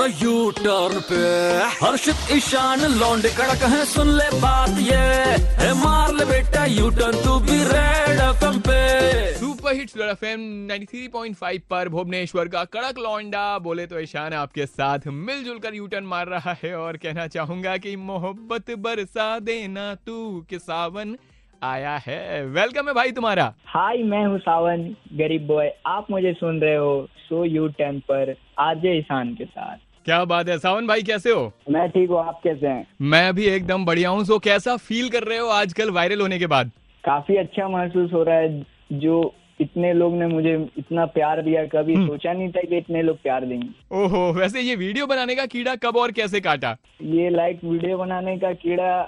U turn पे। हर्षित, ईशान, लौंडे कड़क है, सुन ले बात ये। है मार ले बेटा यू टर्न तू भी रेड एफएम पे। सुपर हिट्स एफ़ एम 93.5 पर भुवनेश्वर का कड़क लौंडा। बोले तो ईशान आपके साथ मिलजुल कर यूटर्न मार रहा है। और कहना चाहूँगा कि मोहब्बत बरसा देना तू, के सावन आया है। वेलकम है भाई तुम्हारा। हाय मैं हूँ सावन गरीब बॉय आप मुझे सुन रहे हो सो यू टेन पर आरजे ईशान के साथ। क्या बात है? सावन भाई कैसे हो? मैं ठीक हूँ आप कैसे हैं? मैं भी एकदम बढ़िया हूँ। सो कैसा फील कर रहे हो आजकल वायरल होने के बाद? काफ़ी अच्छा महसूस हो रहा है जो इतने लोग ने मुझे इतना प्यार दिया। कभी सोचा नहीं था कि इतने लोग प्यार देंगे। ओहो वैसे ये वीडियो बनाने का कीड़ा कब और कैसे काटा? ये लाइक वीडियो बनाने का कीड़ा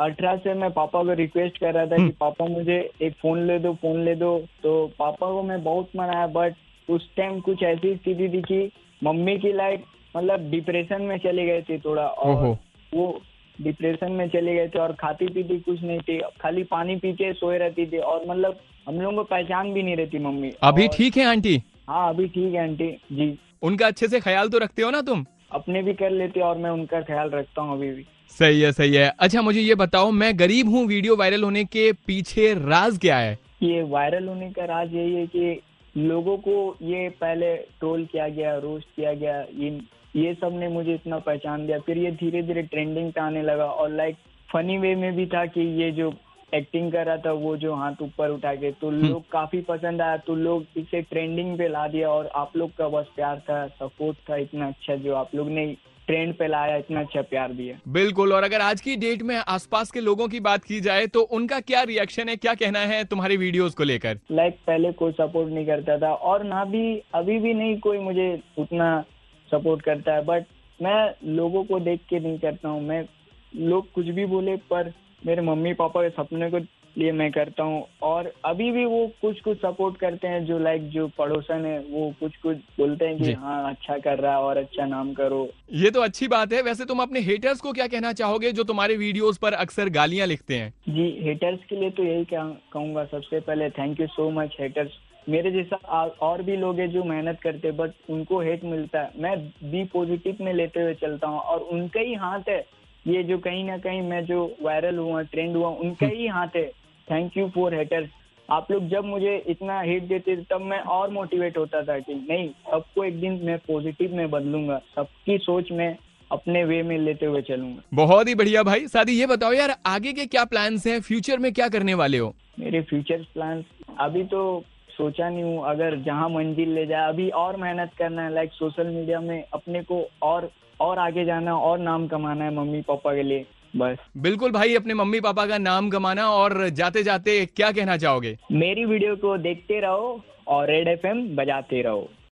2018 से मैं पापा को रिक्वेस्ट कर रहा था कि पापा मुझे एक फ़ोन ले दो फ़ोन ले दो। तो पापा को मैं बहुत मनाया बट उस टाइम कुछ ऐसी स्थिति थी कि मम्मी की लाइक मतलब डिप्रेशन में चले गए थे थोड़ा और वो डिप्रेशन में चले गए थे और खाती पीती कुछ नहीं थी। खाली पानी पी के सोए रहती थी और मतलब हम लोगों को पहचान भी नहीं रहती मम्मी। अभी ठीक है आंटी? हाँ अभी ठीक है आंटी। जी। उनका अच्छे से ख्याल तो रखते हो ना तुम? अपने भी कर लेते और मैं उनका ख्याल रखता हूँ अभी भी। सही है सही है। अच्छा मुझे ये बताओ मैं गरीब हूँ वीडियो वायरल होने के पीछे राज क्या है? ये वायरल होने का राज यही है कि लोगों को ये पहले ट्रोल किया गया रोस्ट किया गया ये ये सबने मुझे इतना पहचान दिया। फिर ये धीरे धीरे ट्रेंडिंग पे आने लगा और लाइक फनी वे में भी था कि ये जो एक्टिंग कर रहा था वो जो हाथ ऊपर उठा के तो लोग काफ़ी पसंद आया तो लोग इसे ट्रेंडिंग पे ला दिया और आप लोग का बस प्यार था सपोर्ट था इतना अच्छा जो आप लोग ने ट्रेंड पे लाया इतना अच्छा प्यार दिया। बिल्कुल और अगर आज की डेट में आसपास के लोगों की बात की जाए तो उनका क्या रिएक्शन है क्या कहना है तुम्हारी वीडियोस को लेकर? लाइक पहले कोई सपोर्ट नहीं करता था और ना भी अभी भी नहीं कोई मुझे उतना सपोर्ट करता है बट मैं लोगों को देख के नहीं करता हूँ मैं लोग कुछ भी बोले पर मेरे मम्मी पापा के सपने को लिए मैं करता हूँ। और अभी भी वो कुछ कुछ सपोर्ट करते हैं जो लाइक जो पड़ोसन है वो कुछ कुछ बोलते हैं। कि हाँ अच्छा कर रहा है और अच्छा नाम करो। ये तो अच्छी बात है। वैसे तुम अपने हेटर्स को क्या कहना चाहोगे जो तुम्हारे वीडियोस पर अक्सर गालियाँ लिखते हैं? जी हेटर्स के लिए तो यही कह- कहूँगा। सबसे पहले thank you so much haters मेरे जैसा और भी लोग हैं जो मेहनत करते हैं बट उनको हेट मिलता है। मैं बी पॉजिटिव में लेते हुए चलता हूँ और उनका ही हाथ है ये जो कहीं ना कहीं मैं जो वायरल हुआ ट्रेंड हुआ उनका ही हाथ है थैंक यू फॉर हेटर्स आप लोग जब मुझे इतना हिट देते थे तब मैं और मोटिवेट होता था कि नहीं सबको एक दिन मैं पॉजिटिव में बदलूँगा। सबकी सोच में अपने वे में लेते हुए चलूँगा। बहुत ही बढ़िया भाई। शादी ये बताओ यार आगे के क्या प्लान्स हैं? फ्यूचर में क्या करने वाले हो? मेरे फ्यूचर प्लान अभी तो सोचा नहीं हूँ। अगर जहाँ मंजिल ले जाए अभी और मेहनत करना है लाइक सोशल मीडिया में अपने को और और आगे जाना है और नाम कमाना है मम्मी पापा के लिए बस। बिल्कुल भाई अपने मम्मी पापा का नाम कमाना और जाते जाते क्या कहना चाहोगे? मेरी वीडियो को देखते रहो और रेड एफएम बजाते रहो।